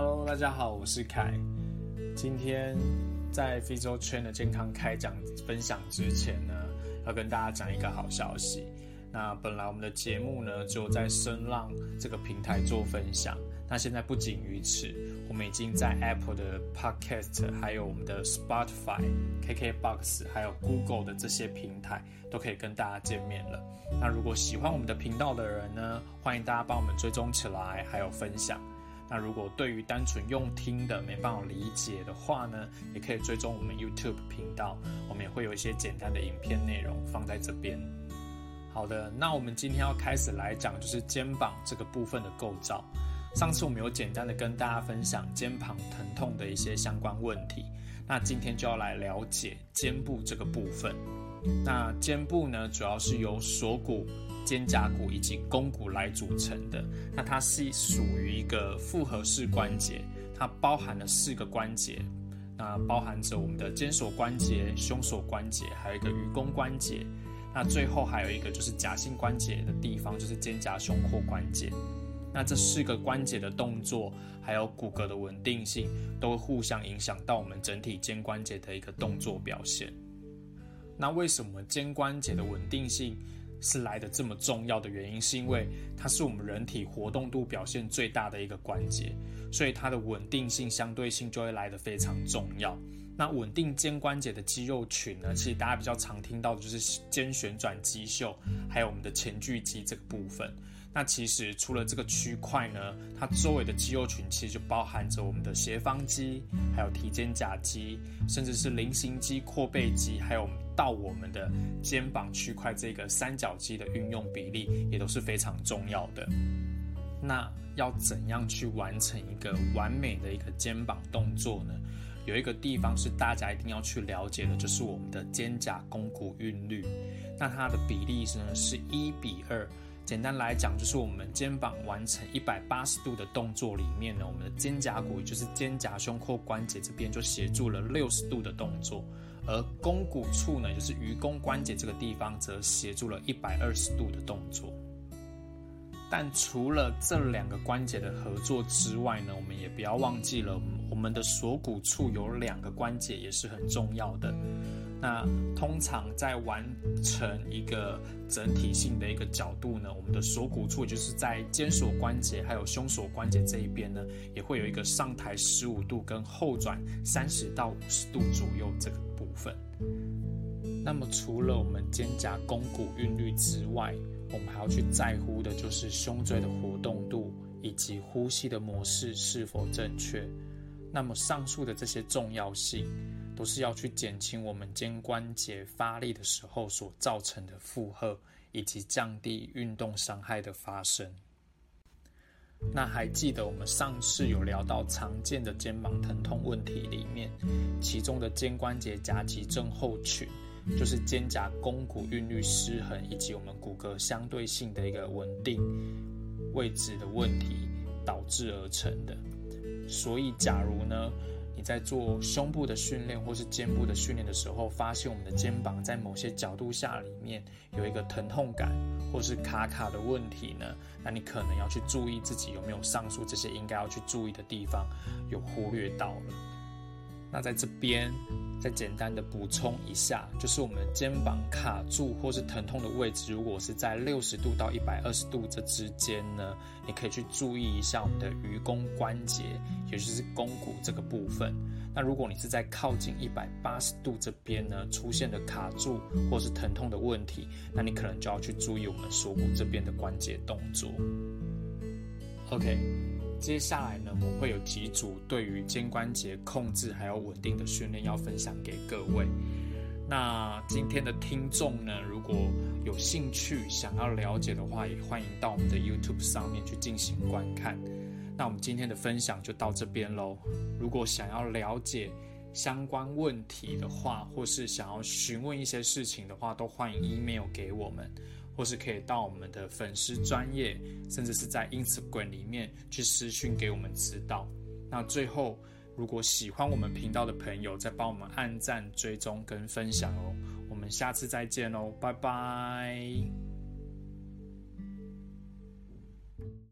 Hello，大家好，我是凯。今天在非洲圈的健康开讲分享之前呢，要跟大家讲一个好消息。那本来我们的节目呢，就在声浪这个平台做分享。那现在不仅于此，我们已经在 Apple 的 Podcast，还有我们的 Spotify、KKBox，还有 Google 的这些平台，都可以跟大家见面了。那如果喜欢我们的频道的人呢，欢迎大家帮我们追踪起来，还有分享。那如果对于单纯用听的没办法理解的话呢，也可以追踪我们 YouTube 频道，我们也会有一些简单的影片内容放在这边。好的，那我们今天要开始来讲，就是肩膀这个部分的构造。上次我们有简单的跟大家分享肩膀疼痛的一些相关问题，那今天就要来了解肩部这个部分。那肩部呢，主要是由锁骨。肩胛骨以及肱骨来组成的，那它是属于一个复合式关节，它包含了四个关节，那包含着我们的肩锁关节、胸锁关节，还有一个鱼肱关节，那最后还有一个就是夹心关节的地方，就是肩胛胸廓关节。那这四个关节的动作，还有骨骼的稳定性，都会互相影响到我们整体肩关节的一个动作表现。那为什么肩关节的稳定性是来的这么重要的原因，是因为它是我们人体活动度表现最大的一个关节，所以它的稳定性相对性就会来的非常重要。那稳定肩关节的肌肉群呢，其实大家比较常听到的就是肩旋转肌袖，还有我们的前锯肌这个部分。那其实除了这个区块呢，它周围的肌肉群其实就包含着我们的斜方肌，还有提肩胛肌，甚至是菱形肌、阔背肌，还有到我们的肩膀区块这个三角肌的运用比例也都是非常重要的。那要怎样去完成一个完美的一个肩膀动作呢？有一个地方是大家一定要去了解的，就是我们的肩胛肱骨韵律。那它的比例呢是一比二。简单来讲，就是我们肩膀完成一百八十度的动作里面呢，我们的肩胛骨，也就是肩胛胸廓关节这边就协助了六十度的动作，而肱骨处呢，就是盂肱关节这个地方，则协助了一百二十度的动作。但除了这两个关节的合作之外呢，我们也不要忘记了，我们的锁骨处有两个关节也是很重要的。那通常在完成一个整体性的一个角度呢，我们的锁骨处就是在肩锁关节还有胸锁关节这一边呢，也会有一个上抬十五度跟后转三十到五十度左右这个部分。那么除了我们肩胛肱骨韵律之外，我们还要去在乎的就是胸椎的活动度以及呼吸的模式是否正确。那么上述的这些重要性，都是要去减轻我们肩关节发力的时候所造成的负荷，以及降低运动伤害的发生。那还记得我们上次有聊到常见的肩膀疼痛问题里面，其中的肩关节夹击症候群，就是肩胛肱骨韵律失衡，以及我们骨骼相对性的一个稳定位置的问题导致而成的。所以，假如呢，你在做胸部的训练或是肩部的训练的时候，发现我们的肩膀在某些角度下里面有一个疼痛感或是卡卡的问题呢，那你可能要去注意自己有没有上述这些应该要去注意的地方有忽略到了。那在这边。再简单的补充一下，就是我们的肩膀卡住或是疼痛的位置，如果是在六十度到一百二十度这之间呢，你可以去注意一下我们的鱼肱关节，也就是肱骨这个部分。那如果你是在靠近一百八十度这边呢，出现的卡住或是疼痛的问题，那你可能就要去注意我们锁骨这边的关节动作。OK。接下来呢，我会有几组对于肩关节控制还有稳定的训练要分享给各位。那今天的听众呢，如果有兴趣想要了解的话，也欢迎到我们的 YouTube 上面去进行观看。那我们今天的分享就到这边喽。如果想要了解相关问题的话，或是想要询问一些事情的话，都欢迎 email 给我们。或是可以到我们的粉丝专业，甚至是在 Instagram 里面去私讯给我们指导。那最后，如果喜欢我们频道的朋友，再帮我们按赞、追踪跟分享哦。我们下次再见喽，拜拜。